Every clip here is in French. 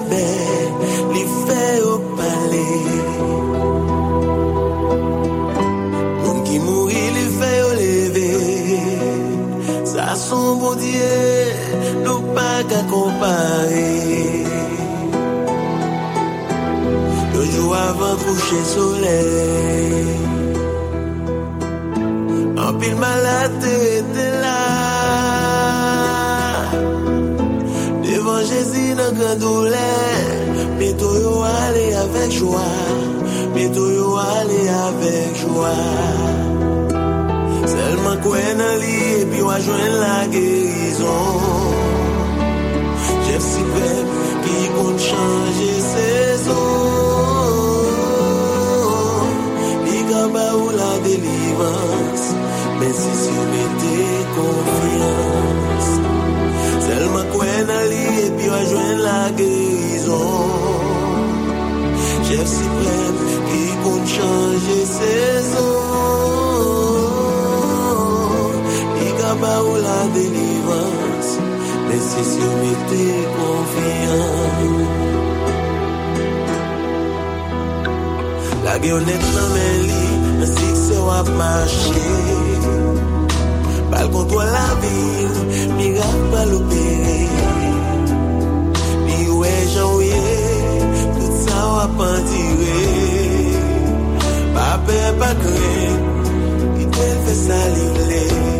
Baby. sezon Jef si pep ki kon chanje sezon Li gaba ou la delivans Men si sou mette konfians Selman kwen ali epi wajwen la gerizon Jef si pep ki kon chanje sezon Se si ou mette konfiyan La ge honet nan men li Nan si se wap mache. Pal kontwa la vil Mi rap pal opere. Mi we janwe Tout sa wap an dire. Pa pe pa kre I te fe salile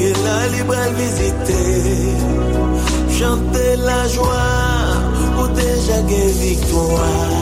Yè la li bral vizite. Chante la jwa Ou deja gen viktoa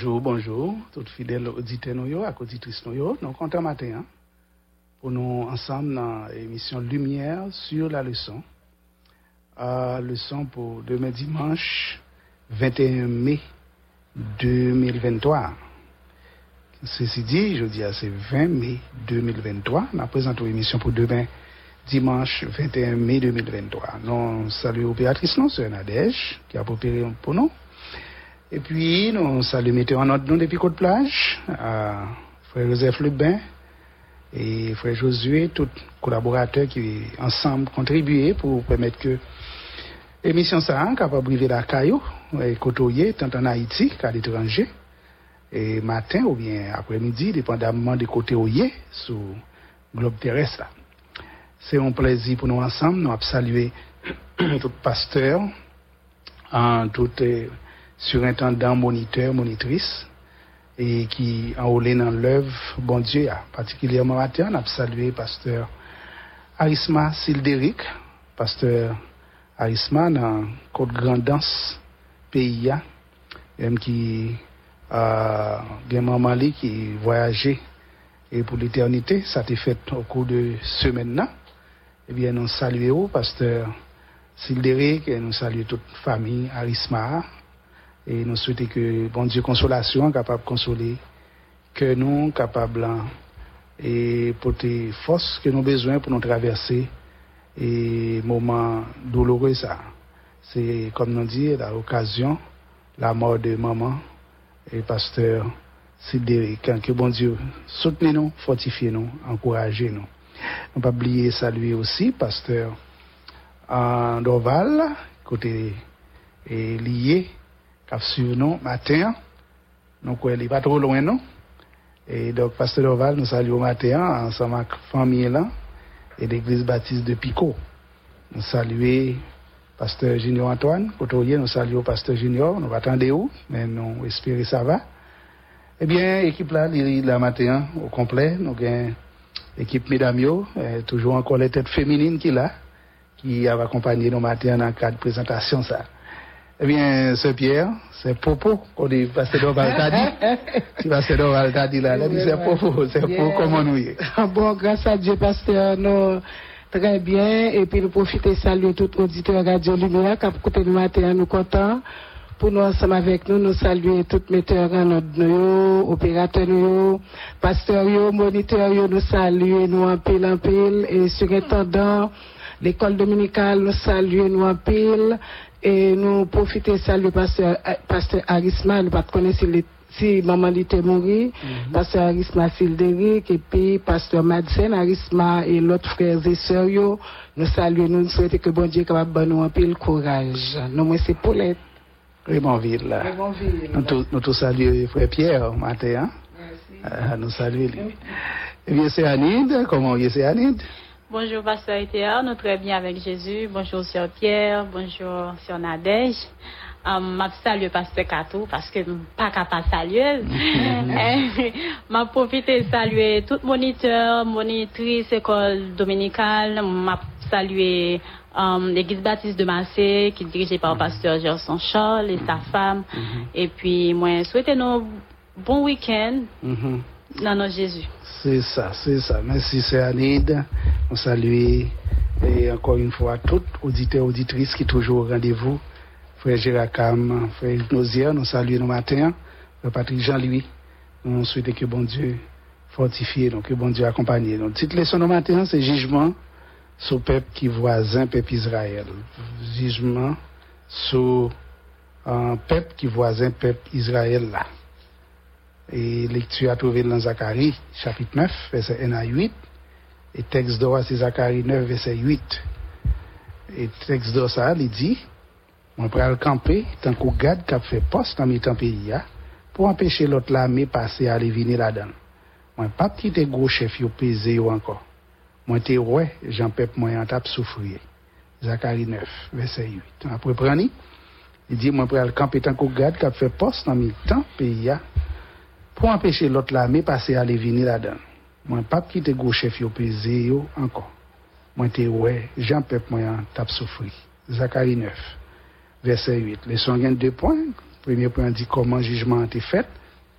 Bonjour, bonjour, tout fidèles auditeurs nous yo, ak auditrices nous. Nous comptons matin hein, pour nous ensemble dans l'émission Lumière sur la leçon. Euh, leçon pour demain dimanche 21 mai 2023. Ceci dit, je dis c'est 20 mai 2023. Nous présentons l'émission pour demain dimanche 21 mai 2023. Nous saluons Béatrice, non, c'est Nadège, qui a préparé pour nous. Et puis, nous saluons mettons en ordre depuis Côte Plage, à frère Joseph Lebin et frère Josué, tous collaborateurs qui ensemble contribué pour permettre que l'émission ça capable de briver la caillou et côtoyer tant en Haïti qu'à l'étranger. Et matin ou bien après-midi, dépendamment des côtés est, sur globe terrestre. C'est un plaisir pour nous ensemble, nous salué tout pasteur, en tout euh, surintendant, moniteur, monitrice, et qui enrôlé dans l'œuvre, bon Dieu, particulièrement matin, on a salué pasteur Arisma Sildéric, pasteur Arisma dans Côte Grandance, pays, qui a maman qui voyageait et pour l'éternité, ça a été fait au cours de semaine là. Eh bien, nous saluons pasteur Sildéric et nous saluons toute famille Arisma et nous souhaitons que bon Dieu consolation capable de consoler que nous capable et porter force que nous avons besoin pour nous traverser et moment douloureux ça. C'est comme nous dit la occasion la mort de maman et pasteur Sidéric que bon Dieu soutenez nous fortifiez nous encouragez nous. Ne pas oublier saluer aussi pasteur en Dorval côté lié cap sur nous matin. Donc, il n'est pas trop loin, non? Et donc, Pasteur Oval, nous saluons matin ensemble avec la famille là et l'église baptiste de Picot. Nous saluons Pasteur Junior Antoine, côtoyer, nous saluons Pasteur Junior, nous attendons où, mais nous espérons ça va. Eh bien, équipe là, la matin au complet, nous avons équipe mesdames, toujours encore les têtes féminines qui là, qui a accompagné nos matins dans le cadre de présentation ça. Eh bien, ce Pierre, c'est Popo, qu'on dit Pasteur Doval t'a dit. Si Pasteur là, là, c'est Popo, c'est pour comment nous y est. Ah bon, grâce à Dieu, pasteur, nous, très bien. Et puis, nous profiter saluer tout auditeur Radio Lumière qui a écouté le matin, nous contents. Pour nous, ensemble avec nous, nous saluer tous metteurs en ordre, nous, opérateurs, nous, pasteurs, yo, moniteurs, yo, nous saluer, nous en pile, en pile, et surintendant, l'école dominicale, nous saluer, nous en pile, et nous profiter saluer pasteur, euh, pasteur Arisma, nous pas connaître si, maman était morte, pasteur Arisma Sildéric, et puis pasteur Madsen Arisma et l'autre frères et sœurs, nous saluer, nous souhaitons que bon Dieu capable nous en pile courage. Nous, moi, c'est Paulette. Raymondville là. Raymondville. Nous tous- nous tous saluons frère Pierre matin, hein? Ah, nous saluons lui. Eh bien, c'est Anide, comment est c'est Anide? Bonjour, Pasteur Ethéa, nous très bien avec Jésus. Bonjour, Sœur Pierre. Bonjour, Sœur Nadège. Um, je salue Pasteur Katou parce que je pas capable de saluer. Je profite de saluer tout moniteur, monitrice, école dominicale. Je salue um, l'église baptiste de Marseille qui est dirigée par le pasteur Gerson Charles et sa femme. Et puis, moi, souhaitez nous bon week-end Mhm. Jésus. C'est ça, c'est ça. Merci, c'est Anide. On salue et encore une fois tout auditeur, auditrice qui toujours au rendez-vous. Frère Géracam, frère Nosier, nous saluons nos matins. Frère Patrick Jean-Louis, nous souhaitons que bon Dieu fortifie, donc que bon Dieu accompagne. Notre petite leçon nos matins, c'est jugement sur le peuple qui voisin, peuple Israël. Jugement sur un peuple qui voisin, peuple Israël là. Et lecture à trouver dans Zacharie, chapitre 9, verset 1 à 8. Et texte d'or, c'est Zacharie 9, verset 8. Et texte d'or, ça, il dit, pour le camper, tant qu'on garde qui fait poste dans mes temps pays, hein, pour empêcher l'autre l'armée passer à venir là-dedans. Moi, pas quitter gros chef, yo pesé yo encore. Moi, t'es ouais, Jean Pep, moi, en tape souffrir. Zacharie 9, verset 8. Après, prenez, il dit, moi, le camper, tant qu'on garde qui fait poste dans mes temps pays, hein, pour empêcher l'autre l'armée passer à aller venir là-dedans. Moi, pas quitter gros chef, yo pesé yo encore. Moi, t'es ouais, Jean Pep, moi, tape souffrir. Zacharie 9 verset 8. Les sont gagnent deux points. Premier point dit comment jugement a été fait.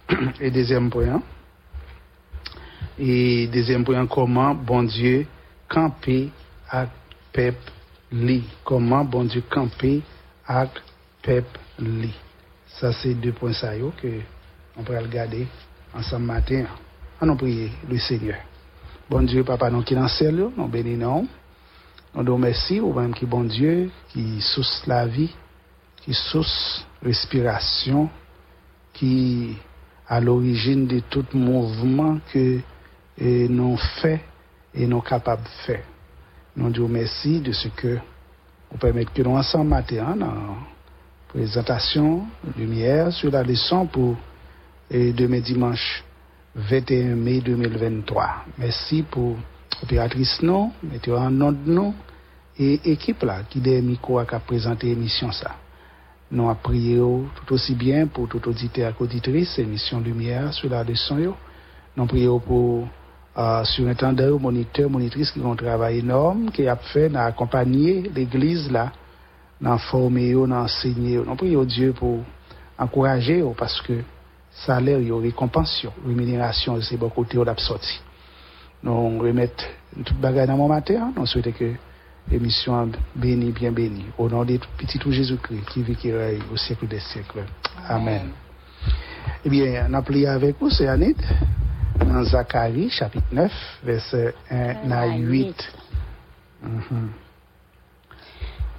Et deuxième point, et deuxième point, comment bon Dieu camper avec peuple li. Comment bon Dieu camper avec peuple li. Ça, c'est deux points ça yo que on pourrait regarder ensemble matin. On prier le Seigneur. Bon Dieu, Papa, nous qui dans le nous bénissons. Nous nous merci au même qui bon Dieu, qui source la vie, qui source respiration, qui à l'origine de tout mouvement que eh, nous fait et nous capables de faire. Nous disons merci de ce que vous permettez que nous ensemble matin dans présentation lumière sur la leçon pour eh, demain dimanche 21 mai 2023. Merci pour opératrice non, mettez en nom de nous et équipe là qui des micro à présenter l'émission ça. Nous avons prié tout aussi bien pour tout auditeur et auditrice, émission Lumière sur la leçon. yo. Nous prions pour euh, surintendant, moniteur, monitrice qui ont un travail énorme, qui a fait d'accompagner l'église là, dans former, dans enseigner. Nous prions Dieu pour encourager parce que salaire, yo, récompense, yo, rémunération, c'est bon côté où sorti. Nous remettons toute bagarre dans mon matin, nous souhaitons que l'émission bénie, bien bénie, au nom de petit tout Jésus-Christ qui vit qui règne au siècle des siècles. Amen. Eh bien, on a prié avec vous, c'est Anit, dans Zacharie, chapitre 9, verset 1 à 8. Mhm.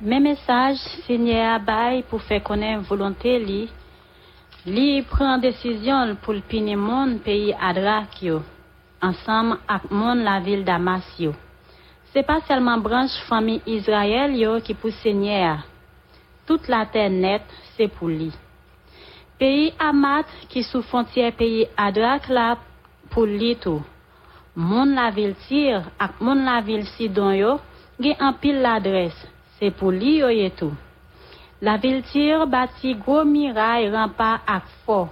Mes messages Seigneur bail pour faire connaître volonté li. Li prend décision pour le piner mon pays Adrak yo, ensemble avec mon la ville Damas yo. C'est pas seulement branche famille Israël yo qui pour Seigneur. Toute la terre nette, c'est pour lui. Pays Amat qui sous frontière pays Adrak là pour lui tout. Mon la ville Tyr ak mon la ville Sidon yo, pile l'adresse. C'est pour lui yo et tout. La viltir bati gwo miray rampa ak fo.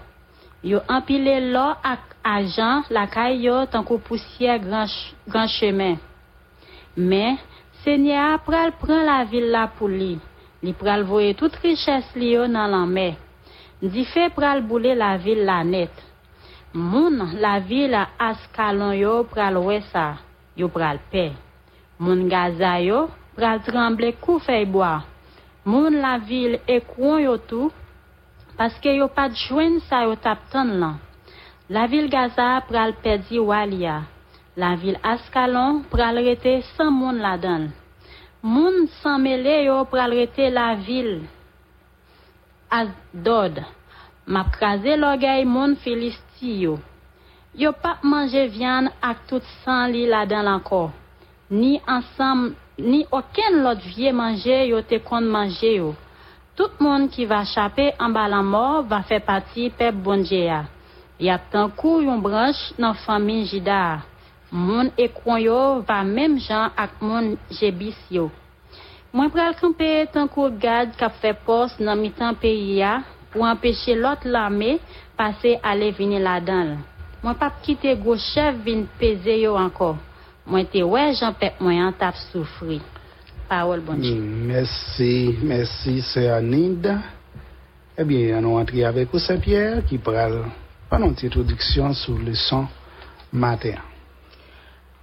Yo empile lo ak ajan lakay yo tankou pousye gran, gran chemen. Men, se nye apral pran la villa pou li. Li pral voye tout riches li yo nan lanme. Di fe pral boule la villa net. Moun la villa askalon yo pral wesa, yo pral pe. Moun gaza yo pral tremble kou feyboa. Moun la vil ekron yo tou, paske yo pat jwen sa yo tap ton lan. La vil Gaza pral pedi walia. La vil Askalon pral rete san moun la dan. Moun san mele yo pral rete la vil Asdod. Map kraze logay moun filisti yo. Yo pap manje vyan ak tout san li la dan lanko. Ni ansam ni aucun lot vie manger yo te kon manger yo. Tout moun ki va chaper an balan mor va fe pati pep bonje ya. Yap tan kou yon branche nan fami jida. Moun ekron yo va mem jan ak moun jebis yo. Mwen pral kampe tan kou gad kap fe pos nan mitan peyi ya pou empeshe lot lame pase ale vini la dan. Mwen pap kite go chev vin peze yo anko. Mwen te wè jan pep mwen an tap soufri. Parole bon Dieu. Merci, merci, c'est Anid. Eh bien, on entré avec vous, Saint-Pierre, qui parle par une petite introduction sur le son matin.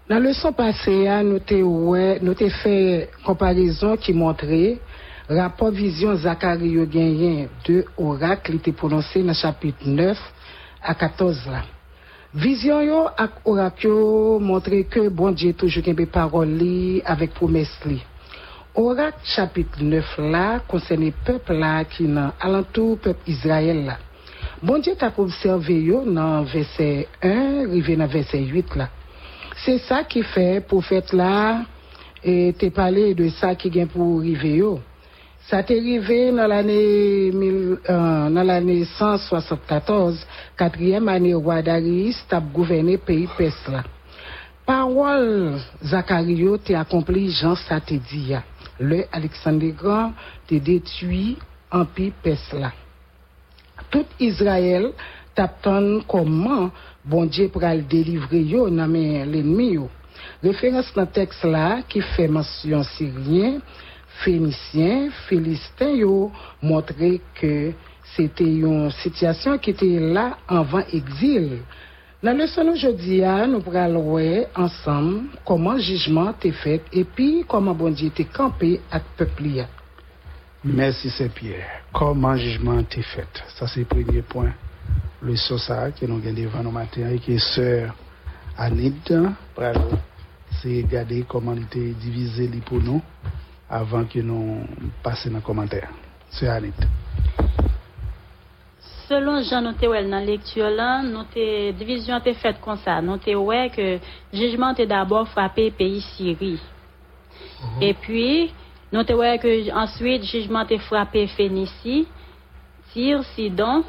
Dans le leçon passée, hein, nous avons ouais, fait comparaison qui montrait rapport vision Zacharie yo gagné de oracle qui était prononcé dans le chapitre 9 à 14 là. Vizyon yo ak orak yo montre ke bon diye toujou genbe parol li avek promes li. Orak chapit 9 la konsene pep la ki nan alantou pep Izrael la. Bon diye tak observe yo nan verse 1 rive nan verse 8 la. Se sa ki fe pou fet la e te pale de sa ki gen pou rive yo. Ça t'est arrivé dans l'année euh, dans l'année 174, quatrième année roi Darius t'a gouverné pays Perse là. Parole Zachario t'est accompli Jean ça te dit. Le Alexandre le Grand t'est détruit empire Perse là. Tout Israël t'attend comment bon Dieu pour le délivrer yo dans l'ennemi yo. Référence dans texte là qui fait mention syrien, phénicien, philistin yo montrer que c'était une situation qui était là avant exil. Le leçon aujourd'hui, nous pourrons ensemble comment jugement est fait et puis comment bon Dieu est campé à peuple. là. Merci Saint-Pierre. Comment jugement est fait? Ça, c'est le premier point. Le ça que nous avons devant et qui est sœur Anit, bravo. C'est regarder comment il était divisé pour nous avant que nous passions dans les commentaires. Sœur Anit. Selon Jean nou te wèl nan lecture là, nou te division te faite comme ça. Nou te wè que jugement te d'abord frappé pays Syrie. Et puis, nous wè que ensuite jugement te frappé Phénicie, Tyr, Sidon.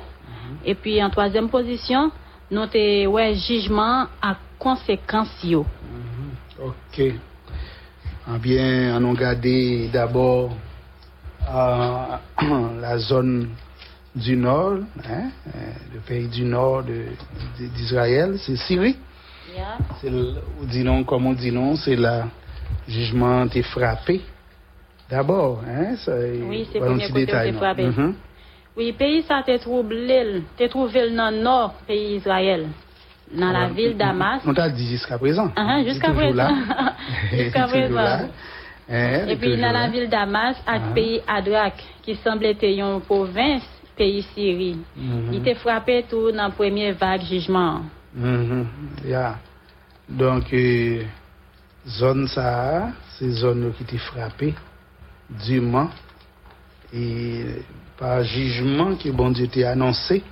Et puis en troisième position, nous wè jugement à conséquences yo. Ok. Eh bien, on a regardé d'abord euh, la zone du nord, hein, euh, le pays du nord de- de- d'Israël, c'est Syrie. Yeah. C'est non, comme on dit non, c'est le jugement est frappé. D'abord, hein, ça, Oui, c'est le premier côté détail, frappé. Mhm. Oui, pays ça te troublé, te trouvé dans le nord, pays Israël, dans la ville Damas. On t'a dit jusqu'à présent. Est jusqu'à présent. Jusqu'à présent. est Et puis dans la ville Damas, avec Ah. pays Adrak, qui semblait être une province, pays Syrie. Mhm. Il était frappé tout dans la première vague jugement. Mhm, yeah. Donc, euh, zone ça, c'est zone qui était frappée durement et par jugement que bon Dieu t'a annoncé,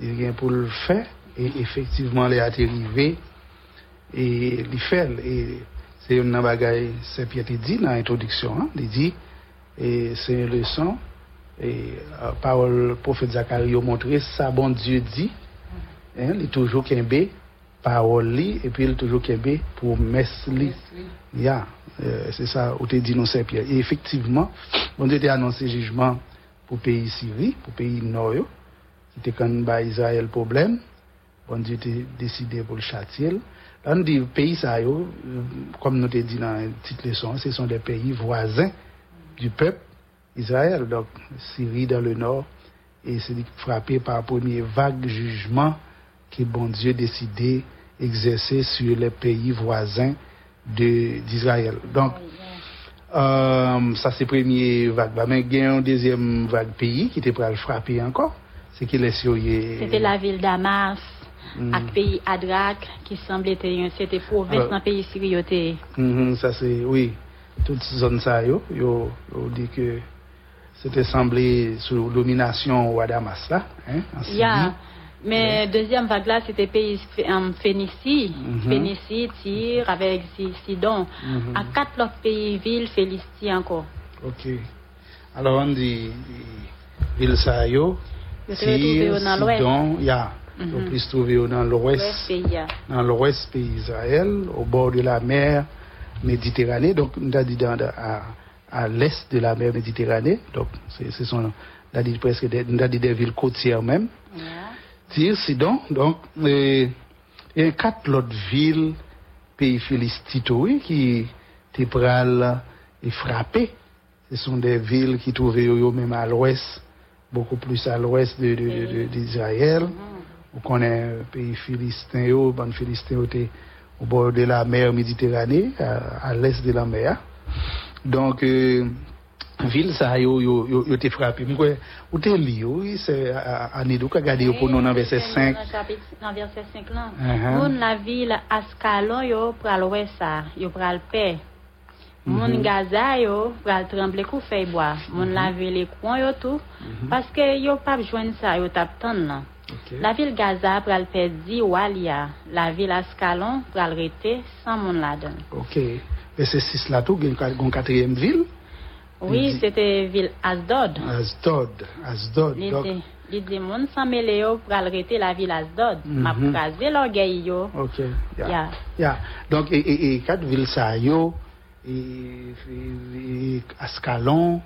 il vient pour le faire et effectivement, il est arrivé et il fait. Et c'est une bagaille, c'est Pierre dit dans l'introduction, hein, il dit, et c'est une leçon, et parole prophète Zacharie a montré ça, bon Dieu dit, hein, il est toujours kembe parole li et puis il est toujours kembe pour messe li. Ya, euh, c'est ça, où te dit non Saint-Pierre. Et effectivement, bon Dieu t'a annoncé jugement pour pays Syrie, pour pays nord, yo, qui était quand ba Israël problème. Bon Dieu t'a décidé pour le châtier. Là, on dit pays ça, yo, comme nous t'ai dit dans une petite leçon, ce sont des pays voisins du peuple Israël, donc Syrie dans le nord, et c'est frappé par la première vague jugement que bon Dieu décidé exercer sur les pays voisins de- d'Israël. Donc, euh, ça c'est première vague. Mais il y a une deuxième vague pays qui était prêt à le frapper encore. C'est qu'il est sur C'était la ville Damas, Mm. avec pays Adrak, qui semblait être une c'était province Euh. dans le pays yo te- Mhm, ça c'est, oui, toute zone ça, yo, yo, yo dit que c'était semblé sous domination ou à Damas là, hein, en. Mais deuxième vague là, c'était pays Ph- euh, Phénicie, Mhm. Phénicie, Tyr, avec Si- Sidon. Mhm. À quatre autres pays, villes, Philistie encore. Ok. Alors on dit, ville ça yo, Yo te retrouvé Mhm. yo plus trouvé dans L'ouest dans l'ouest pays Israël, au bord de la mer Méditerranée, donc on a dit dans, à, à l'est de la mer Méditerranée, donc ce sont, on a dit presque des, on a dit des villes côtières même. Yeah. Tyr, Sidon, donc, il y a quatre autres villes, pays philistito, oui, qui étaient et frappées. Ce sont des villes qui trouvaient yo même à l'ouest, beaucoup plus à l'ouest de, de- de- On connaît le pays philistin, yo, bon philistin était au bord de la mer Méditerranée, à, l'est de la mer. Donc, euh, ville ça yo yo yo, yo te ou te li yo ka gade yo verset 5 Dans chapitre- Dans verset 5 là. Uh-huh. Moun la ville Ascalon yo pral ça, yo pral paix. Moun Gaza yo pral tremble kou fey bois. Moun la ville les coins yo tout. Parce que yo pas joindre ça, yo tap. La ville Gaza pral perdi Walia. La ville Ascalon pral rete sans moun la donne. Ok. Verset 6 là tout, une quatrième ville, Oui, c'était ville Asdod. Asdod. Asdod. Li Donc, di, li di moun san mele yo pral rete la ville Asdod. Mhm. Map kaze l'orgueil yo. ok. Yeah. Ya. Yeah. Donc, et, et, et quatre villes ça, yo, et, et, et Ascalon,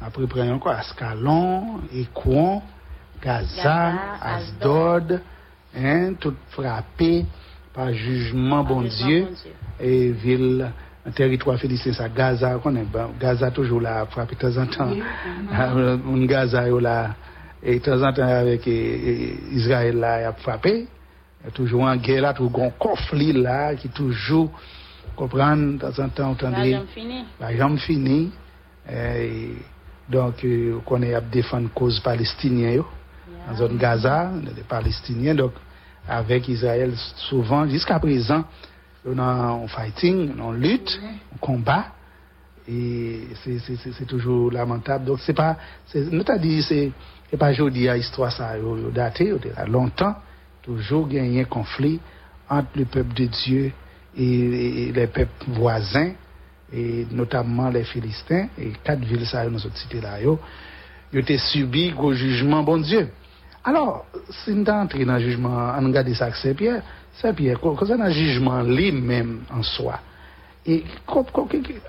après prenons encore Ascalon, Écouen, Gaza, Gaza, Asdod, hein, tout frappé par jugement bon Dieu, et ville, un territoire félicité, ça, Gaza, qu'on est, bon, Gaza toujours là, frappé de temps en temps. Un Gaza, là, et de temps en temps avec Israël là, il a frappé. Il y a toujours un guerre là, toujours un conflit là, qui toujours, comprendre, de temps en temps, fini. la jambe finie. Et donc, euh, on est à défendre cause palestinienne, la zone Gaza, les Palestiniens. Donc, avec Israël, souvent, jusqu'à présent, on a un fighting, on lutte, on combat. Et c'est- c'est c'est- c'est toujours lamentable. Donc, c'est pas, nous t'a dit, c'est c'est pas aujourd'hui, à histoire ça, yo daté, là longtemps, toujours gagné un conflit entre le peuple de Dieu et, et les peuples voisins, et notamment les Philistins, et quatre villes, ça, dans cette cité-là, yo, yo été subi gros jugement, bon Dieu. Alors, si nous entrons dans le jugement, on regarde ça avec Saint-Pierre, Saint-Pierre, quand on a un jugement lui-même en soi, et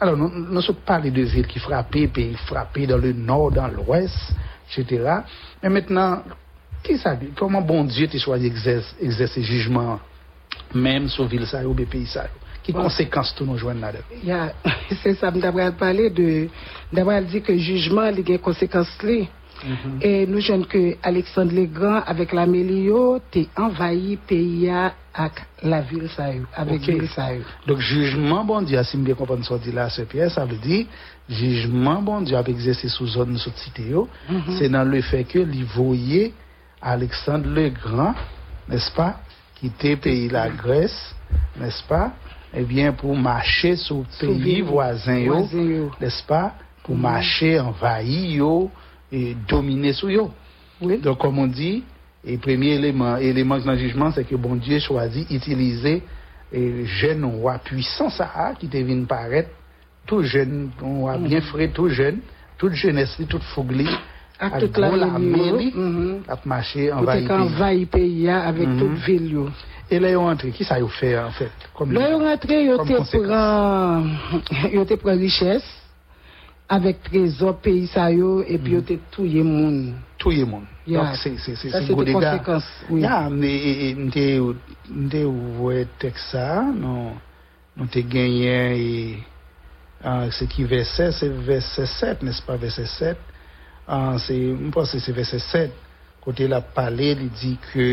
alors, nous, nous sommes parlé de villes qui frappaient, pays frappés dans le nord, dans l'ouest, etc. Mais maintenant, qui ça, dit? comment bon Dieu t'a choisi exerce, exercer jugement, même sur ville ça ou pays ça? Qui conséquences tout nous joignent là-dedans? Ya, c'est ça, d'avoir parlé de, d'avoir dit que jugement, il y a des conséquences Mm -hmm. E nou jen ke Alexandre Legrand avèk la Melio te envayi peya ak la vil sa yu, avèk okay. vil sa yu. Dok jujman bon diya, si mbe kompon so di la se piye, sa vè di jujman bon diya avèk zese sou zon sou tite yo, mm -hmm. se nan le fè ke li voye Alexandre Legrand, nes pa, ki te peyi la Grèce, nes pa, ebyen eh pou mache sou peyi voazen yo, nes pa, pou mache envayi yo, et dominer sur yo. Oui. Donc, comme on dit, le premier élément, élément dans le jugement, c'est que bon Dieu choisit utiliser et jeune roi puissant ça qui te vient paraître tout jeune, un roi bien frais, tout jeune, toute jeunesse, toute fougli, Avec toute la l'armée, Mhm. a marché en t'es pays. avec Mhm. toute ville. Et là, ils ont entré, qui ça y fait en fait? Là, te conséquence. prend, yon te prend richesse, avèk trezor peyi sa yo, epi yo mm. te touye moun. Touye moun. Ya, sa se te konsekans. Ya, mde ou vwe tek sa, nou te genyen e se ki verset, se verset 7, nespa verset 7, mwen pense se verset 7, kote la pale li di ke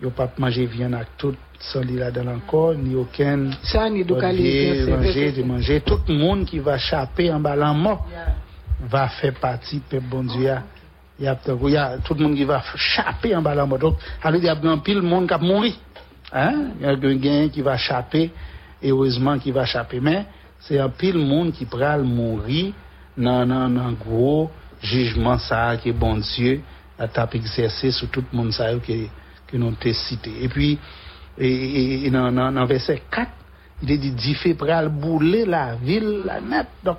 yo pas manger viande avec tout sans li là dans encore ni aucun Ça, ni do Manger, kali manger, de manger. Tout le monde qui va chapper en bas mort va faire partie peuple bon Dieu. ya. Il y a, il y a tout le monde qui va chapper en bas mort. Donc, alors, il y a un pile monde qui va mourir. Hein? Il y a un qui va chapper, et heureusement qui va chapper. Mais c'est un pile monde qui va mourir dans un gros jugement ça que bon Dieu a tapé exercé sur tout le monde ça que, que nous avons cité. Et puis, et, et, dans, dans, dans verset 4, il est dit, dit fait pral bouler la ville, la net. Donc,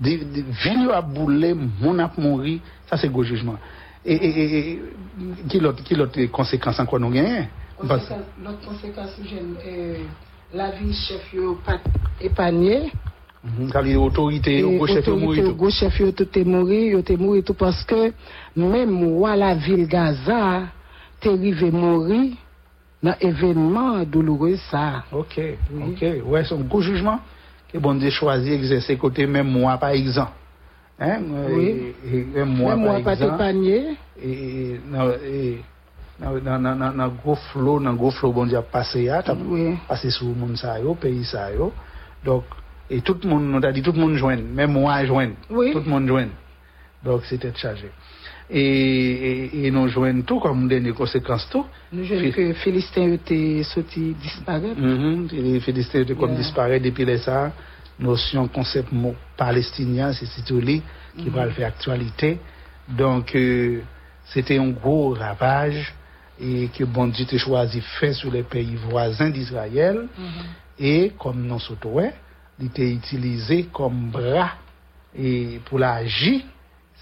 ville a boulé, mon a mouri, ça c'est gros jugement. Et, et, et, qui l'autre, conséquence encore nous gagnons? L'autre conséquence, euh, la ville chef épargné. Mhm, Quand il y a autorité, Et au gros chef, il autorité, mourit. gros chef yo tout est mort, tout parce que même moi la ville Gaza, te rive mourir dans événement douloureux ça. Ok, ok. Ouais, c'est un gros jugement que bon Dieu choisit exercer côté même moi, par exemple. Hein? Oui. Et dans dans dans dans dans gros flot dans gros flot bon Dieu a passé ya t'as Oui. passé sur monde ça yo pays ça yo donc et tout le monde on a dit tout le monde joindre même moi joindre Oui. tout le monde joindre donc c'était chargé et, et, nous joignent tout comme dernière conséquence tout Nous Fi- que Philistin yo te sorti disparaître. Mhm, Les Philistins étaient comme Yeah. disparaît depuis les ça. Notion, concept mot palestinien, c'est ce qui Mhm. va le faire actualité. Donc, euh, c'était un gros ravage et que bon Dieu t'a choisi fait sur les pays voisins d'Israël et comme non surtout il était utilisé comme bras et pour l'agir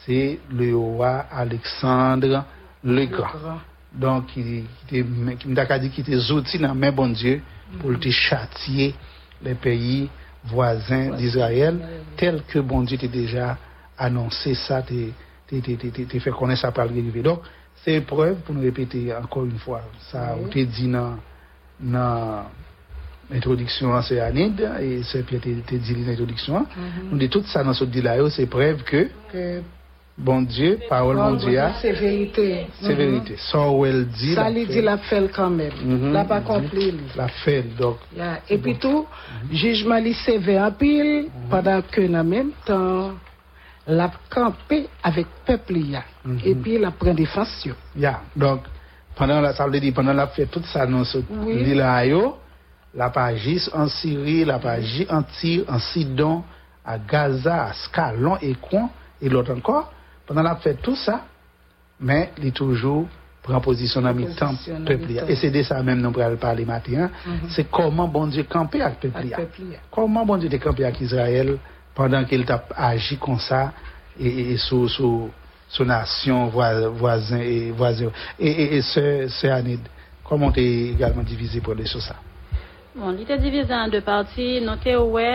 c'est le roi Alexandre le Grand. Donc, qui était zouti dans main bon Dieu pour te châtier les pays voisins d'Israël, tel que bon Dieu t'a déjà annoncé ça, t'a fait connaître ça par le dérivé. Donc, c'est preuve, pour nous répéter encore une fois, ça a été dit dans l'introduction à Céanide, et c'est peut-être dit dans l'introduction, nous dit tout ça dans ce dit là, c'est preuve que bon Dieu, parole bon Dieu, c'est vérité. c'est vérité. Ça elle dit, Ça fait. dit la fait quand même. Mhm. L'a pas compris. lui. la fait. Donc, Yeah. Et puis tout, jugement lui sévère en pile, pendant que en même temps, l'a campé avec peuple. ya. Et puis la prend défense. yo. yeah. donc pendant la, ça veut dire, pendant la fait tout ça dans ce Oui. lit là, yo, la pagis en Syrie, la pagis en Tyr, en Sidon, à Gaza, à Scalon et Coin, et l'autre encore. Pendant la fait tout ça, mais il est toujours prend position dans peuple. mi-temps. ya. Et c'est de ça même nous allons parler matin. hein. C'est comment bon Dieu camper avec peuple. Peuple. Comment bon Dieu campé avec Israël pendant qu'il t'a agi comme ça et, sous, sous, sous nation voi- voisin et voisin. Et, et, et ce, ce Anid, comment t'es également divisé pour les sur ça? Bon, li te divize an de parti, nou te ouwe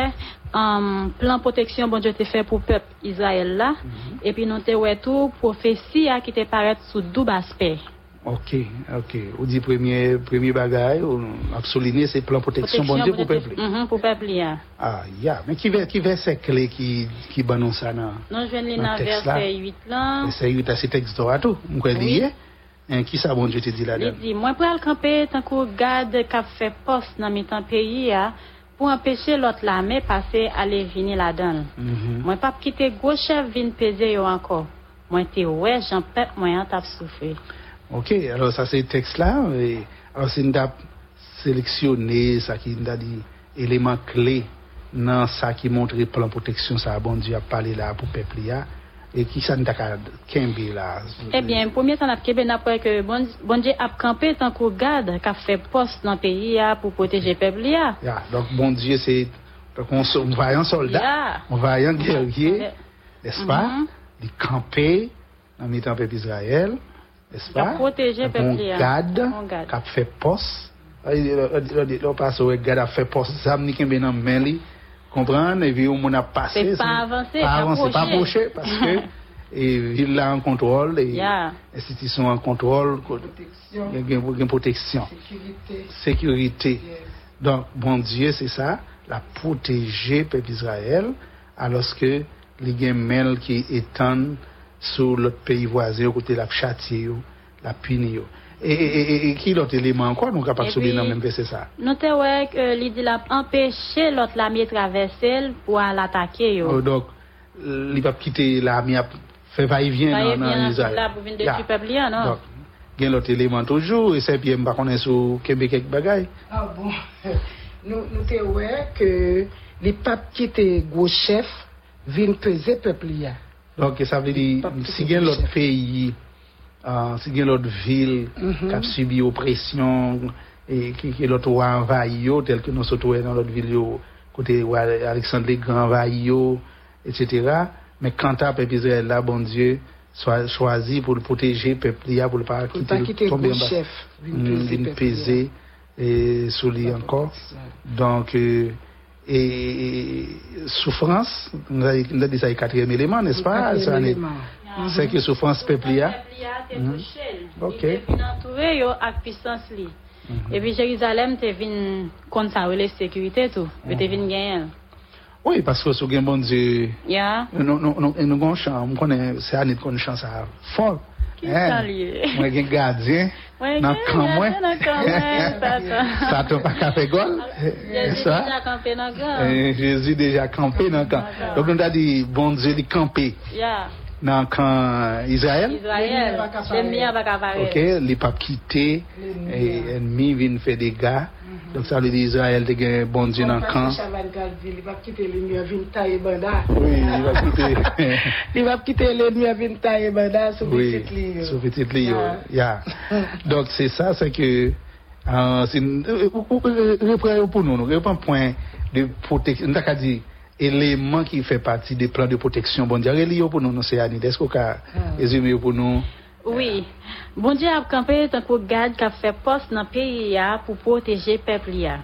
um, plan proteksyon bon diyo te fe pou pep Israel la, mm -hmm. epi nou te ouwe tou profesi a ki te paret sou doub aspe. Ok, ok. Ou di premye, premye bagay, ou absoline se plan proteksyon bon diyo pou pep li? Mm -hmm, pou pep li ya. Ah, ya. Yeah. Men ki ve, ki ve se kle ki, ki banon sa nan? Non, jwen li nan verse 8 lan. Verse 8 a se tekst do ato, mkwen liye? Oui. Ki sa bon Diyo te di la den? Li di, mwen pral kampe tankou gade kap fe pos nan mi tan peyi ya pou empeshe lot la me pase ale vini la den. Mm -hmm. Mwen pap kite gwo chev vin peze yo anko. Mwen te we jan pep mwen an tap soufe. Ok, alo sa se tekst la, alo se nda seleksyonne sa ki nda di eleman kle nan sa ki montre plan proteksyon sa bon Diyo ap pale la pou pepli ya. Et qui a kembe là. Eh bien, premier temps, n'a pas que bon, bon Dieu a campé tant qu'on garde qu'a fait poste dans le pays pour protéger le peuple là. Yeah, donc bon Dieu c'est on, on vaillant soldat, Yeah. on vaillant guerrier, n'est-ce pas? Mhm. Il campé dans le temps peuple Israël, n'est-ce pas? protégé Donc, peuple là. On garde. qui a fait poste. On passe au garde a fait poste, ça me qu'il dans main comprendre, et puis on a passé. C'est pas avancé, pas pas avancé, pas approché. approché, parce que et ville là en contrôle, et Yeah. institution en contrôle, Protection, il y a une protection sécurité. sécurité. Donc, bon Dieu, c'est ça, la protéger peuple Israël, alors que les gamins qui étendent sur l'autre pays voisin, au côté la châtier, la punir. E, e, e, e ki lot eleman ankon nou kapak eh soube nan menm vese sa? Nou te wèk euh, li di la empèche lot la miye travesel pou an l'atake yo. Oh, dok, li pap kite la miye ap fè va y vyen nan an Israel. La pou vin de tu pep li an an. Non? Dok, gen lot eleman toujou, e se piye mba konen sou kebe kek bagay. Ah bon, nou te wèk li pap kite gwo chef vin peze pep li ya. Dok, e sa vle di si gen lot peyi... chef. euh, si il y a l'autre ville Mhm. qui a subi oppression et qui, qui l'autre yo, tel que nous sommes dans l'autre ville, yo, côté Alexandre le yo, etc. Mais quand à peuple Israël bon Dieu, soit choisi pour le protéger, pour ne pas quitter, pas quitter tomber gros en bas. chef. viennent Mm, peser viennent peuple Ah. Se ki soufrans pepli ya. Pepli ya te mhm. touche. Ok. Te vin antouve yo ak pistans li. Mhm. E pi Jerizalem te vin kont sa wele sekurite tou. Pe te mhm. vin genyen. Oui, paske sou gen bon di... Ya. Nou kon chan, mwen konen se anit kon chan sa fol. Ki chan eh, liye? Mwen gen gadyen. Nan kan mwen. Nan kan mwen. Sa to pa kape gol. Jezi deja kampe nan kan. Jezi deja kampe nan kan. Dok nou ta di bon di di kampe. Ya. Dans le camp Israël. Israël. L'ennemi va Ok, apparaître. les pas quitté, et ennemi vient faire des gars, Donc ça veut dire Israël te gen bon Dieu dans le camp. Chaval Galville, il va quitter lumière, vin tailler banda. Oui, il va quitter. Il va quitter lumière, vin tailler banda yeah. Donc c'est ça, c'est que euh, c'est une- euh, euh, euh, reprends pour nous, nous reprends point de protection. eleman ki fè pati de plan de proteksyon bondyar. E li yo pou nou nou se anide, esko ka rezume yo pou nou? Oui, bondyar ap kampe tan kou gade ka fè pos nan peyi ya pou proteje pepli ya.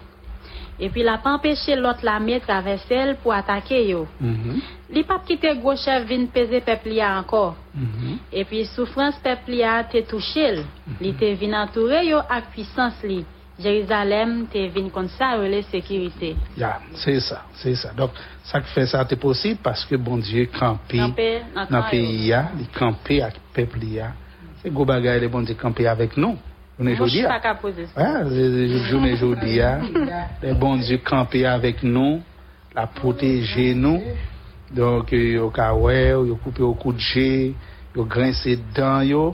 E pi la pa empèche lot la mè travesel pou atake yo. Mm -hmm. Li pap kite gochev vin peze pepli ya anko. Mm -hmm. E pi soufrans pepli ya te touche l. Mm -hmm. Li te vin antoure yo ak pwisans li. Jérusalem te vin kon sa rele sekirite. Ya, se sa, se sa. Dok, sa ki fe sa te posib paske bon Diyo kampi nan peyi ya, li kampi ak pepli ya. Se go bagay le bon Diyo kampi avek nou. Jounen jodi ya. Mouj pa ka pose sa. Jounen jodi ya. Le bon Diyo kampi avek nou, la proteje nou. Donk yo kawe, yo koupe yo koudje, yo grinse dan yo.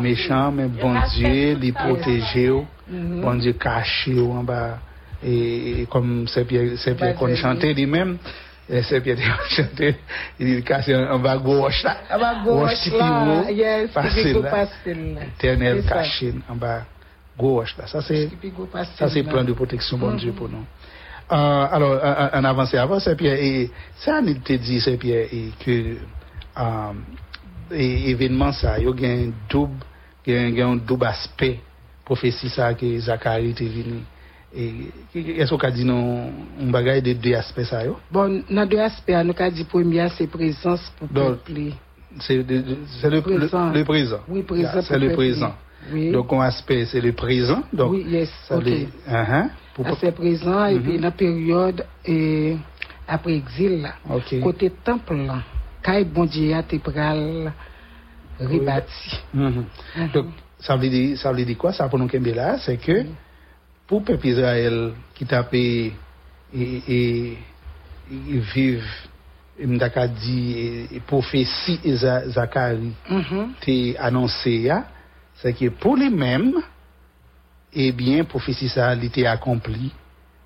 Mechan men bon Diyo li proteje yo. bon Dieu caché ou en bas, et, comme Saint-Pierre qu'on chantait lui-même, Saint-Pierre chantait, il dit caché en bas gauche là, en bas gauche là, yes, passé là, éternel caché en bas gauche là. Ça c'est le plan de protection, bon Dieu, pour nous. Euh, alors, en avancé avant, Saint-Pierre, et ça, il te dit, Saint-Pierre, que euh, événement ça, il y a un double, un double aspect. Prophétie ça, que Zacharie était venu. Et, est-ce qu'on a dit non, un bagage de deux aspects ça, yo? Bon, dans deux aspects, nous avons dit premier, c'est présence pour Donc, peuple. C'est de- de- le, le, Présent. le présent. Oui, présent Yeah, C'est le présent. Oui. Donc, un aspect, c'est le présent. Donc, Oui, yes, ça ok. uh-huh. Pour- À c'est présent, et Mhm. puis dans la période et après exil, là, côté temple, là, quand bon Dieu a te pral rebâti. Mhm. Donc, ça veut, dire, ça veut dire quoi Ça pour nous là, c'est que pour le peuple Israël qui tape et, et, et, vive, m'daka dit, prophétie Zacharie Mhm. t'est annoncé, ya, c'est que pour lui-même, eh bien, prophétie ça a été accompli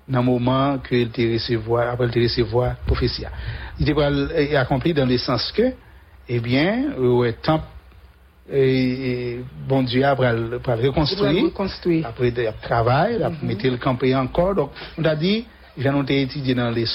dans le moment que te recevoir, après il te recevoir prophétie. Il était accompli dans le sens que, eh bien, ouais, temple, et, bon Dieu a Il va reconstruire, après il travail, il a Mhm. mettre le campé encore. Donc, on a dit, j'en ai étudié dans les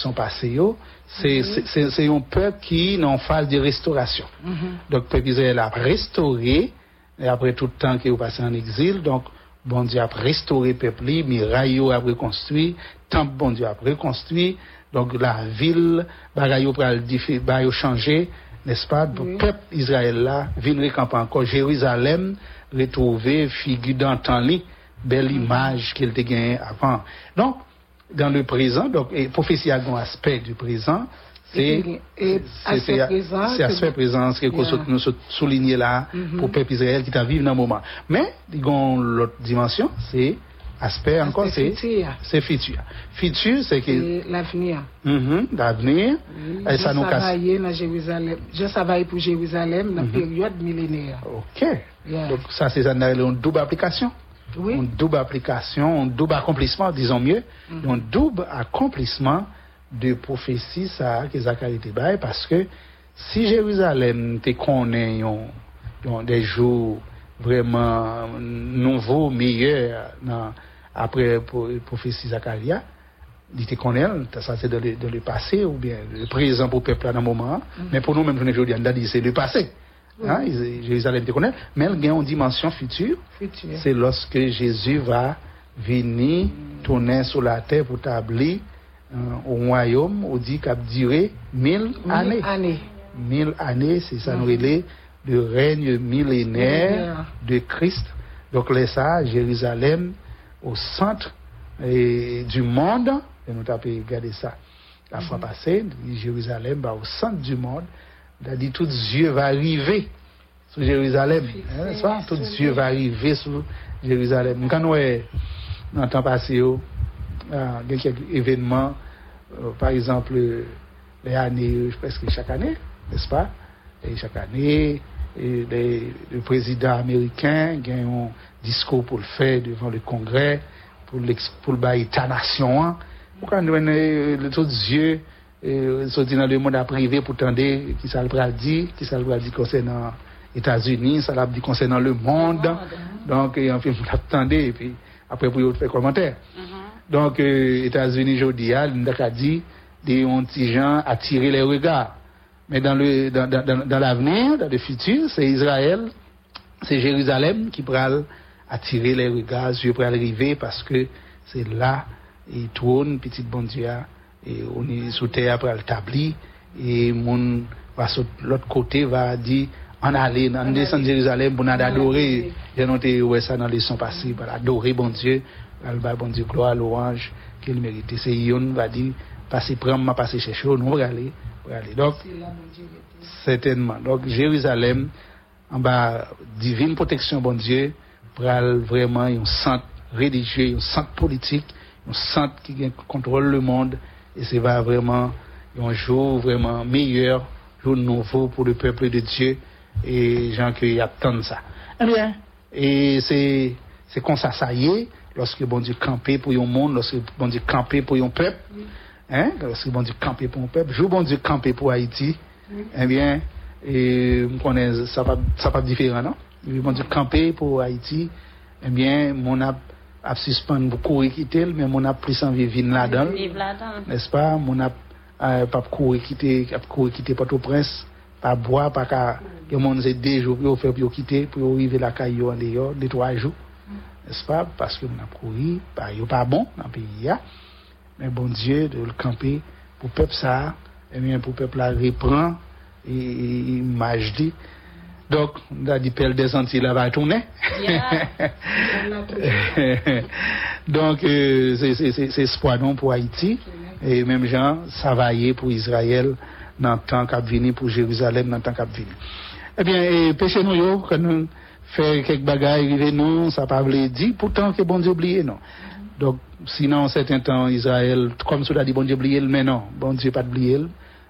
yo, c'est Mhm. c'est- un peuple qui est en phase de restauration. Mhm. Donc, le peuple Israël a restauré, et après tout le temps qu'il est passé en exil, donc, bon Dieu a restauré le peuple, miraille a reconstruit, temple bon Dieu a reconstruit, donc la ville, bagaille pral diffé- bagay yo changé, n'est-ce pas? Le Oui. peuple Israël là, vient recamper encore Jérusalem, retrouver figure d'antan belle image qu'il te gagné avant. Donc, dans le présent, donc, et prophétie a un aspect du présent, c'est Et puis, et c'est- aspect c'est- présent, c'est Yeah. que nous sou- souligner là Mhm. pour le peuple Israël qui t'a vécu dans le moment. Mais, disons, l'autre dimension, c'est aspect encore, c'est futur. c'est futur. Futur, c'est que l'avenir. Mhm, l'avenir, Oui, et ça je nous casse. travaillais dans Jérusalem. Je travaille pour Jérusalem dans la période millénaire. Ok. Yeah. Donc, ça, c'est un- une double application. Oui. Une double application, un double accomplissement, disons mieux, un double accomplissement de prophétie, ça, que Zacharie baille, parce que si Jérusalem te connaît des jours vraiment nouveaux, meilleurs, dans- après pro- prophétie Zacharia, il te connaît, ça c'est dans le, passé ou bien le présent pour le peuple à un moment, mais pour nous, même aujourd'hui, on a dit c'est le passé. Hein, Jérusalem te connaît, mais il y a une dimension future, Futur. c'est lorsque Jésus va venir tourner sur la terre pour établir euh, au royaume, on dit qu'il a duré mille années. Mille années. Mille années, c'est ça, nous relais le règne millénaire Millénaire. de Christ. Donc, là, ça, Jérusalem, au centre du monde, et nous avons regardé ça la fois passée, Jérusalem, bah, au centre du monde, dit tout Dieu va arriver sur Jérusalem. Hein, n'est-ce pas? Tout Dieu va arriver sur Jérusalem. Quand nous, eh, dans le temps passé, ah, il y a quelques événements, euh, par exemple, euh, les années, euh, presque chaque année, n'est-ce pas? Et chaque année, et les- le président américain a un discours pour le faire devant le Congrès, pour pour le bail nation. hein. Pourquoi nous euh, le tout Dieu euh, sorti dans le monde à privé pour tendre qui ça le dit, qui ça le dit concernant États-Unis, ça l'a dit concernant le monde. Donc et en fait vous l'attendez et puis après vous faire commentaire. Donc euh, États-Unis aujourd'hui, nous avons dit des petits gens attirer les regards. Mais dans le dans, dans, dans, dans l'avenir, dans le futur, c'est Israël, c'est Jérusalem qui pourra attirer les regards, Dieu pourra arriver parce que c'est là il trône petit bon Dieu et on est sous terre pour l'établir et mon va sur l'autre côté va dire en aller en descendre de Jérusalem pour nous adorer. J'ai noté ouais ça dans les sons passés pour adorer bon Dieu. Pour le bon Dieu gloire louange qu'il mérite c'est Yon va dire passer prendre m'a passer chercher nous on va aller pour aller. Donc certainement. Donc Jérusalem en bas divine protection bon Dieu aller vraiment un centre religieux un centre politique un centre qui contrôle le monde. Et c'est va vraiment un jour vraiment meilleur jour nouveau pour le peuple de Dieu. Et gens qui attendent ça. Eh bien. Et c'est c'est comme ça ça y est. Lorsque bon Dieu campé pour un monde lorsque bon Dieu campé pour un peuple hein lorsque bon Dieu campé pour un peuple jour bon Dieu campé pour Haïti eh bien et on connaît ça pas ça pas différent non? yon di kampe pou Haiti, ebyen, eh moun ap ap sispan pou kouri kite l, men moun ap prisan vivin la dan, nespa, moun ap uh, pap kouri kite, ap kouri kite pato prens, pa bwa, pa ka, yon moun ze dejou pou yo feb yo kite, pou yo rive la kay yo an de yo, de twa jou, nespa, paske moun ap kouri, pa yo pa bon nan peyi ya, men bon diye de l kampe pou pep sa, ebyen pou pep la repran, e, e, e majdi, donc on a dit pelle des Antilles là va tourner. Yeah. donc euh, c'est- espoir non pour Haïti. Et même gens ça va y aller pour Israël dans le temps qu'a pour Jérusalem dans le temps qu'a eh bien péché nous quand nous faire quelques bagailles non ça pas dire pourtant que bon Dieu oublié non. Donc sinon un certain temps Israël comme cela dit bon Dieu oublié mais non bon Dieu pas oublié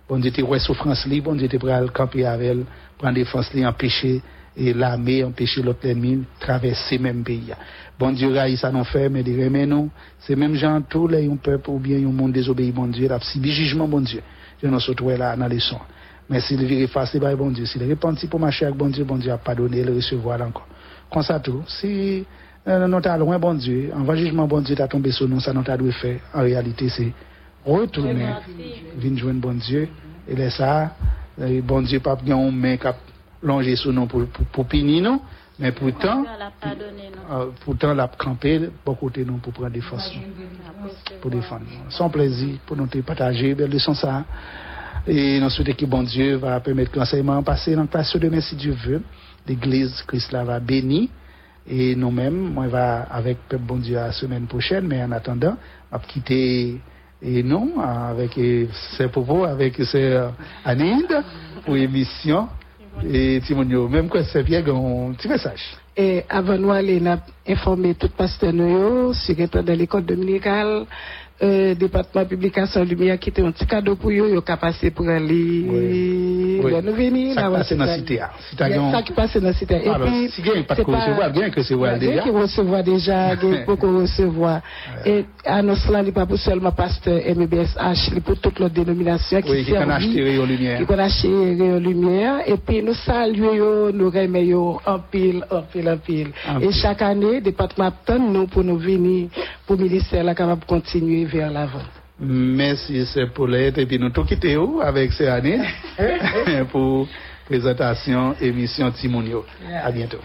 bon Dieu était ouais souffrance li bon Dieu était prêt à camper avec elle prendre défense li empêcher et l'armée empêcher l'autre ennemi traverser même pays. Bon Dieu ça non fait mais des mais non c'est même gens tous les un peuple ou bien un monde désobéi bon Dieu là subi jugement bon Dieu. Je nous surtout là dans les sons mais s'il vire face par bon Dieu. S'il repenti pour marcher avec bon Dieu bon Dieu a pardonné le recevoir encore. Comme ça tout. Si euh, nous t'as loin bon Dieu en va jugement bon Dieu t'a tombé sur nous ça nous t'a dû faire. En réalité c'est retourner vin joindre bon Dieu. Et là ça euh, bon Dieu pas bien main qui a longé sur nous pour pour, pour punir nous. Mais pourtant euh, pourtant l'a campé pour côté nous pour prendre des forces pour défendre. Son plaisir pour nous partager belle leçon ça. Et nous souhaitons que bon Dieu va permettre que l'enseignement passer dans la classe demain si Dieu veut. L'église Christ là va bénir. Et nous-mêmes moi va avec peuple bon Dieu la semaine prochaine. Mais en attendant on va quitter et non avec ses propos avec ses euh, Aninde pour émission et Timonio même quand c'est bien un petit message. Et avant nous aller, informé tout pasteur de l'école dominicale, euh, département publication lumière qui était un petit cadeau pour eux, ils ont passer pour aller, Oui. Oui. nous venir. Ça passe dans la c'est cité. Il a gagné- ça qui passe dans la cité. Et puis, si gagne pas de c'est recevoir, bien que c'est voir Il y a déjà. qui recevoir déjà, il beaucoup recevoir. Et annonce là, il n'est pas pour seulement pasteur MBSH, il pour toute l'autre dénomination qui qui can servit, acheter Rayon Lumière. Qui can acheter Rayon Lumière. Et puis nous saluons, nous remercions en pile, en pile, en pile. Et chaque année, département attend nous pour nous venir, pour le ministère là, capable continuer vers l'avant. Merci, c'est Paulette. Et puis nous tout quitter où avec ces années pour présentation émission Timonio. À bientôt.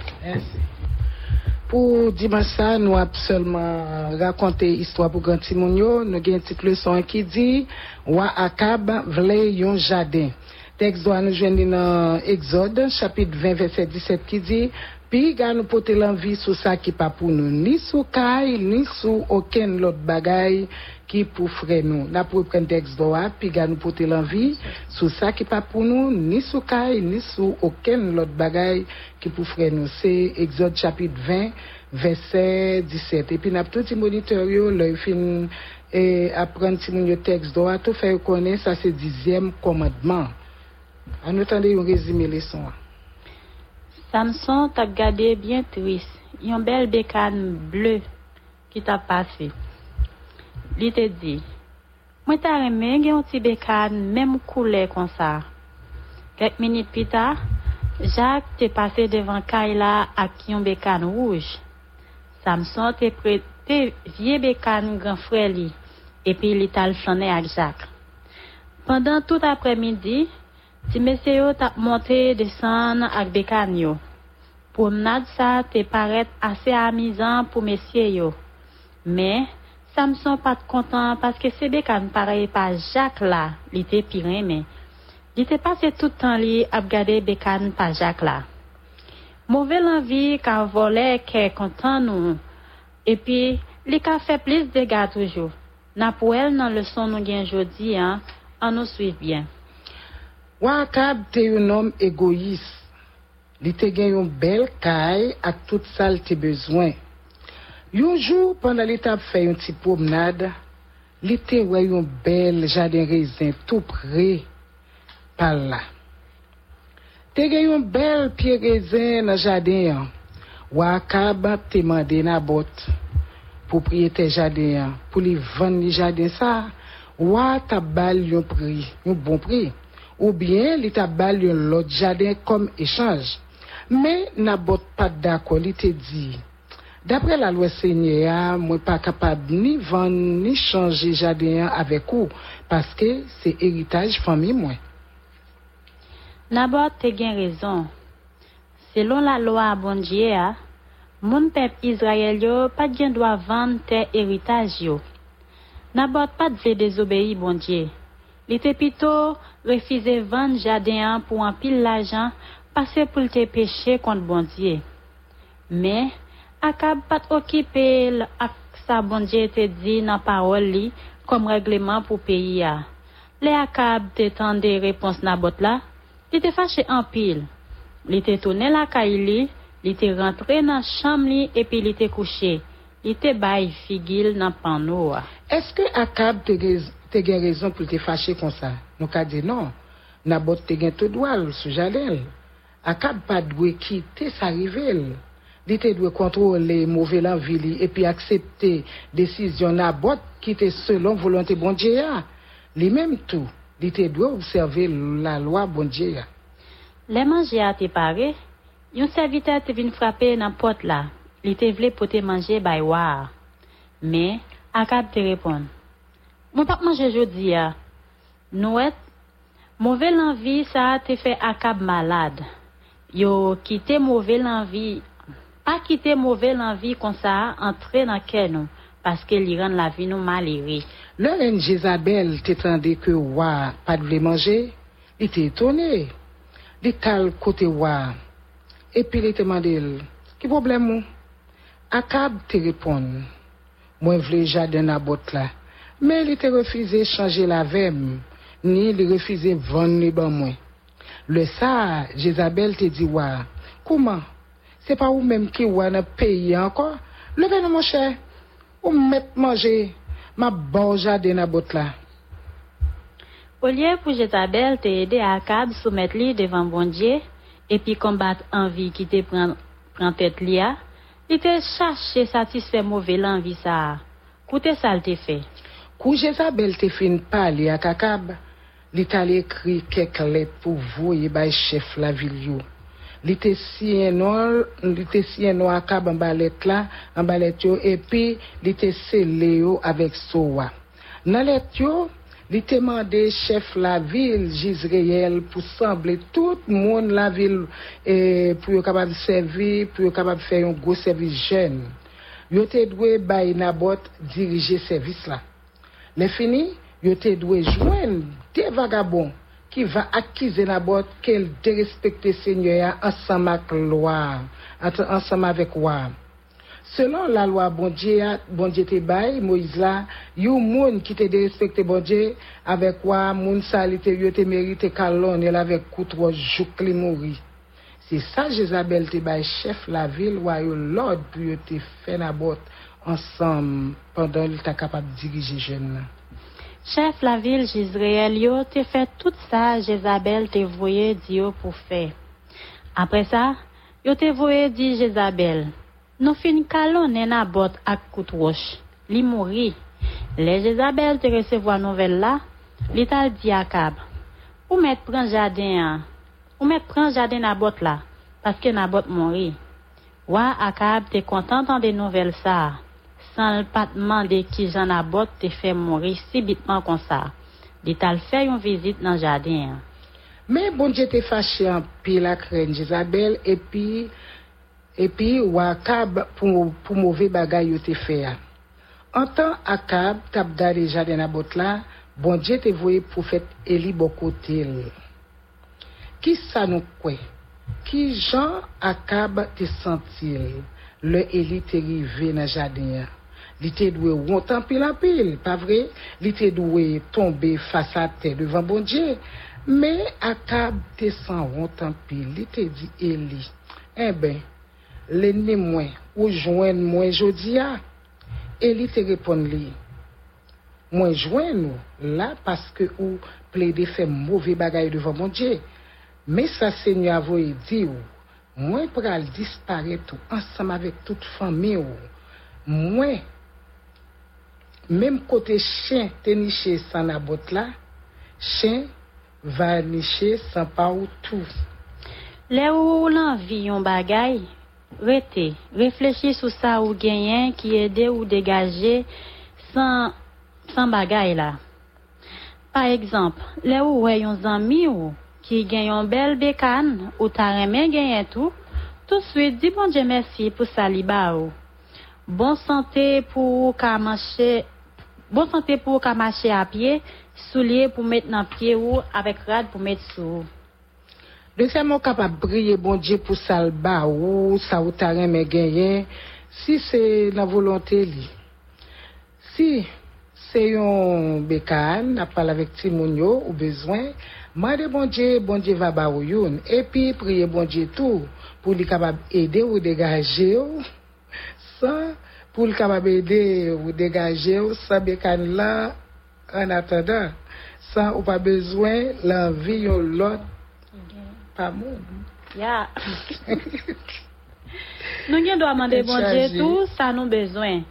Pour dimanche ça, nous avons seulement raconté histoire pour Grand Timonio. Nous avons une petite leçon qui dit Wa Akab vle yon jardin. Texte doit nous joindre dans Exode, chapitre 20, verset 17, qui dit Puis, gars nous porter l'envie sur ça qui pas pour nous, ni sous caille, ni sous aucun autre bagaille qui pour frère nous. Là, pour prendre texte doit, puis nous porter l'envie sur ça qui pas pour nous, ni sous caille, ni sous aucun autre bagaille qui pour nous. C'est Exode chapitre 20, verset 17. Et puis, nous avons tout petit moniteur, il et apprendre si mon texte doit, tout faire connaître, ça c'est dixième commandement. En attendant, on résume les sons. Samson t'a gardé bien triste. Yon bel bécane bleu qui t'a passé. Il te dit, moi t'as aimé gen petit bécan même couleur comme ça. Quelques minutes plus tard, Jacques t'est passé devant Kayla avec un bécan rouge. Samson t'est prêté vieux bécan grand frère li, et puis il t'a le flâné avec Jacques. Pendant tout après-midi, ti mese yo tap monte desan ak bekan yo. Promenade sa te paret ase amizan pou mesye yo. Mais, Samson pat kontan paske sebe kan pareye pa Jacques la, li te piren men. Li te pase toutan li ap gade bekan pa Jacques la. Mouvel anvi ka vole ke kontan nou, epi li ka fe plis dega toujou. Na pou el nan leson nou gen jodi an, an nou suiv bien. Wakab te yon om egoyis, li te gen yon bel kay ak tout sal te bezwen. Yon jou, pandan li tap fè yon ti promenade, li te wè yon bel jaden rezin tou pre pal la. Te gen yon bel piye rezin nan jaden yon, wakab te mande nan bot pou priye te jaden yon, pou li van li jaden sa, wak ta bal yon pri, yon bon pri, ou bien li ta bal yon lot jaden kom echange. Men nan bot pat dako li te di, dapre la loi senye ya, mwen pa kapab ni van ni chanje jaden yan avek ou, paske se eritaj fami mwen. Nabot te gen rezon. Selon la loi bondye a, moun pep Israel yo pat gen dwa van te eritaj yo. Nabot pat ve dezobeyi bondye. Li te pito refize van jaden an pou an pil l'ajan pase pou te peche kont bondye. Me, akab pat okipe l ak sa bondye te di nan parol li kom regleman pou peyi ya. Le akab te tende repons nan bot la, li te fache an pil. Li te toune la kay li, li te rentre nan cham li epi li te kouche. Li te bay figil nan pan nou wa. Eske akab te, rez, te gen rezon pou te fache kon sa? Nou ka di non, nan bot te gen te dwal sou jalel. Akab pa dwe ki te sa rivel. li te dwe kontrole mouve lan vili epi aksepte desisyon la bot ki te selon volante bondye ya. Li menm tou, li te dwe observe la lwa bondye ya. Le manje a te pare, yon servite te vin frape nan pot la, li te vle pote manje bay war. Me, akab te repon. Mwen pak manje jodi ya, nou et, mouve lan vi sa te fe akab malade. Yo kite mouve lan vi pa kite mouve lanvi kon sa antre nan ken nou, paske li ran la vi nou maliri. Le ren Jezabel te tende ke waa pa dvle manje, li te etone, li tal kote waa, epi li te mandel, ki problem mou? Akab te repon, mwen vle jaden na bot la, men li te refize chanje la vem, ni li refize van ni ban mwen. Le sa, Jezabel te di waa, kouman? se pa ou menm ki wè nan peyi anko, leve nou mwen chè, ou mèt manje, ma bon jade nan bot la. O liye pou Jetabel te ede akab soumet li devan bondye, epi kombat anvi ki te pran, pran tet li a, li te chache satisfe mouve lanvi sa a. Koute sal te fe. Kou Jezabel te fin pali ak akab, li tal ekri kek let pou voye bay chef la vil yo. li te siyen nou, li te siyen nou akab an balet la, an balet yo, epi li te sele yo avek sowa. Nan let yo, li te mande chef la vil Jizreel pou sanble tout moun la vil e, pou yo kapab servi, pou yo kapab fè yon go servis jen. Yo te dwe bay nabot dirije servis la. Le fini, yo te dwe jwen de vagabon ki va akize nabot ke l de respekte senyo ya ansama ak lwa, ant- ansama vek wa. Selon la loi bondye, ya- bondye te bay, Moïse la, yo moun ki te de respekte bondye, avek wa, moun sa li te yo te merite kalon, el avek koutro jouk li mouri. Se sa Jezabel te bay chef la vil, wa yo lord pou yo te fe nabot ansam, pandan li ta kapab dirije jen nan. Chef la ville Jezreel yo te fait tout ça Jezabel te voye di yo pour faire. Après ça, yo te voye di Jezabel, nous fin calonner na bot ak kout roche. Li mouri. Les Jezabel te recevoir nouvelle là, li tal di Akab. Ou met pran jardin an. Ou met pran jardin na bot là, parce que na bot mouri. Wa Akab te content de san l patman de ki jan abot te fe mori sibitman kon sa. Di tal fe yon vizit nan jaden. Men bonje te fache an pi la kren Jezabel epi, epi wakab pou, pou mouve bagay yo te fe a. An tan akab tap dare jaden abot la, bonje te voye pou fet eli bokotel. Ki sa nou kwe? Ki jan akab te sentil le eli te rive nan jaden a? li te dwe wontan pil apil, pa vre, li te dwe tombe fasa te devan bon dje, me akab te san wontan pil, li te di Eli, e ben, le ne mwen, ou jwen mwen jodi ya, Eli te repon li, mwen jwen nou la paske ou ple de fe mouve bagay devan bon dje, me sa se nye avoye di ou, mwen pral disparet ou ansam avek tout fami ou, mwen même côté chien te niché sans la botte là, chien va nicher sans pas ou tout. Le ou l'envie yon bagay, rete, réfléchis sur ça ou genyen qui aide ou dégager sans, sans bagay là. Par exemple, le ou wè yon zami ou qui gen yon bel bécane ou ta remen genyen tout, tout de suite dis bon Dieu merci pour ça. Bon santé pour ka Bon santé pour ka marcher à pied, souliers pour mettre dans pied ou avec rad pour mettre sous. Deuxièmement, mot capable briller bon Dieu pour salba ou ça ou tarem et genyen, si c'est la volonté li. Si c'est un bécane, à parler avec Timonio ou besoin, Mande bon Dieu, bon Dieu va ba ou youn. Et puis, prier bon Dieu tout pour lui capable aider ou dégager ou, sans pou l kabab ede ou degaje ou sa bekan la an atadan. Sa ou pa bezwen lan vi yon lot pa moun. Ya. Nou gen do amande bon diye tou, sa nou bezwen.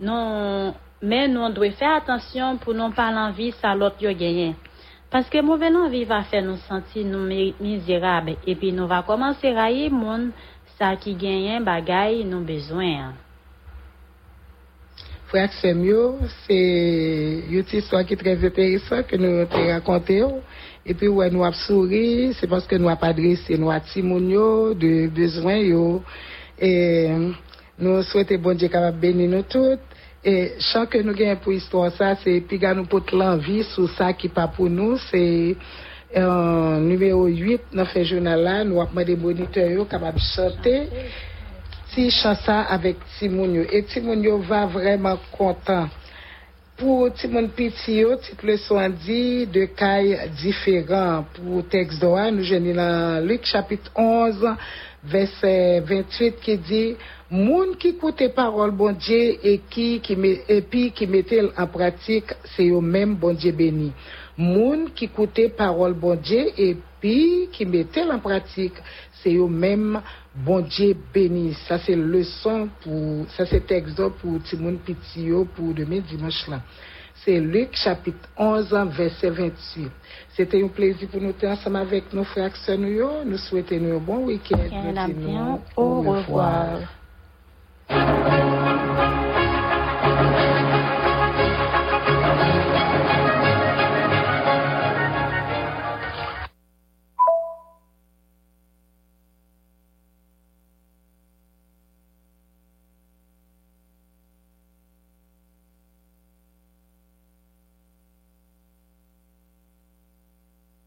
Non, men nou dwe fè atensyon pou nou pa lan vi sa lot yo genyen. Paske mouve lan vi va fè nou santi nou mizirab. Epi nou va komanse raye moun sa ki genyen bagay nou bezwen an. Frère Semio, c'est une histoire qui est très intéressante que nous avons raconté. Et puis, ouais, nous avons souri, c'est parce que nous avons adressé nous à Timonio de besoin. Et nous souhaitons bon Dieu capable bénir nous toutes. Et chaque que nous gagnons pour l'histoire, ça, c'est puis nous porte l'envie sur ça qui pas pour nous. C'est euh, numéro 8 dans ce journal-là. Nous avons des moniteurs yo capables de chanter si chansa avec Timounio. Et Timounio va vraiment content. Pour Timon Pitio, petite leçon dit de cailles différents. Pour texte d'Oa, nous venons dans Luc chapitre 11, verset 28 qui dit, Moun qui écoute parole bon Dieu et qui, qui et puis qui mettait en pratique, c'est eux même bon Dieu béni. Moun qui écoute parole bon Dieu et puis qui mettait en pratique, c'est eux même bon Dieu béni. Ça c'est leçon pour, ça c'est texte pour Timon Pitio pour demain dimanche là. C'est Luc chapitre 11, verset 28. C'était un plaisir pour nous être ensemble avec nos frères et sœurs. Nous Nous souhaitons un bon week-end. Au revoir.